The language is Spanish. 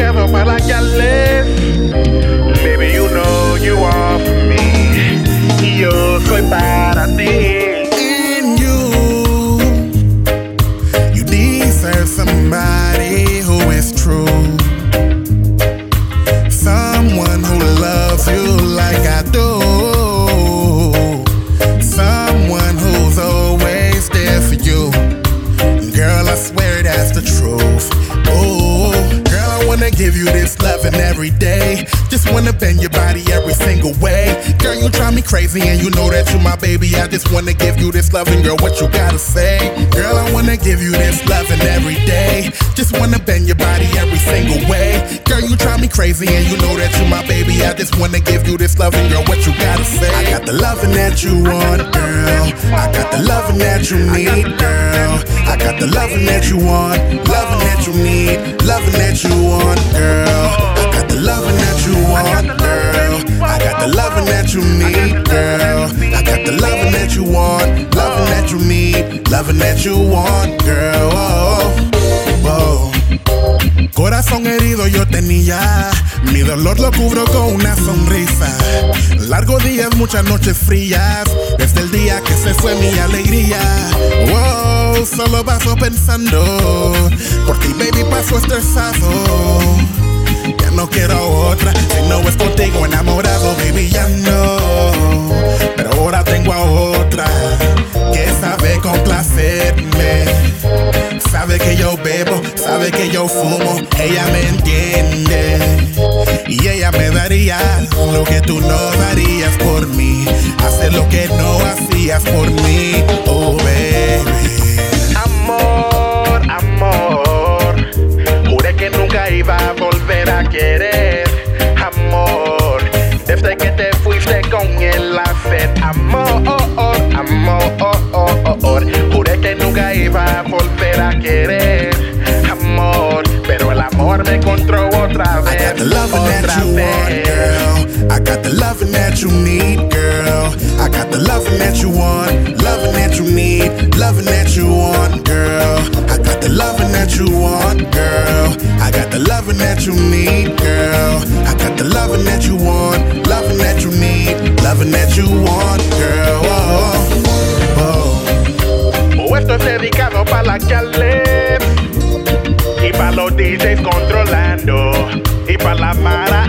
dedicado para la que give you this loving every day. Just wanna bend your body every single way. Girl, you drive me crazy and you know that you my baby. I just wanna give you this loving, girl. What you gotta say? Girl, I wanna give you this loving every day. Just wanna bend your body every single way. Girl, you drive me crazy and you know that you my baby. I just wanna give you this loving, girl. What you gotta say? I got the loving that you want, girl. I got the loving that you need, girl. I got the loving that you want, loving that you need, loving that you want, loving that you need, loving that you want, girl. Oh, oh. Corazón herido yo tenía, mi dolor lo cubro con una sonrisa. Largos días, muchas noches frías, desde el día que se fue mi alegría. Wow, solo paso pensando, por ti baby paso estresado. Ya no quiero otra, si no es contigo que yo fumo, ella me entiende. Y ella me daría lo que tú no darías por mí. Hace lo que no hacías por mí, oh baby. Amor, amor. Juré que nunca iba a volver a querer. Amor, desde que te fuiste con el hacer. Amor, amor. Juré que nunca iba a volver a querer. Amor, pero el amor me encontró otra I got the loving that you want, girl. I got the loving that you need, girl. I got the loving that you want, loving that you need, loving that you want, girl. I got the loving that you want, girl. I got the loving that you need, girl. I got the loving that you want, loving that you need, loving that you want, girl. Oh, oh. O esto es dedicado para la Caleb los DJs controlando. Y para la Mara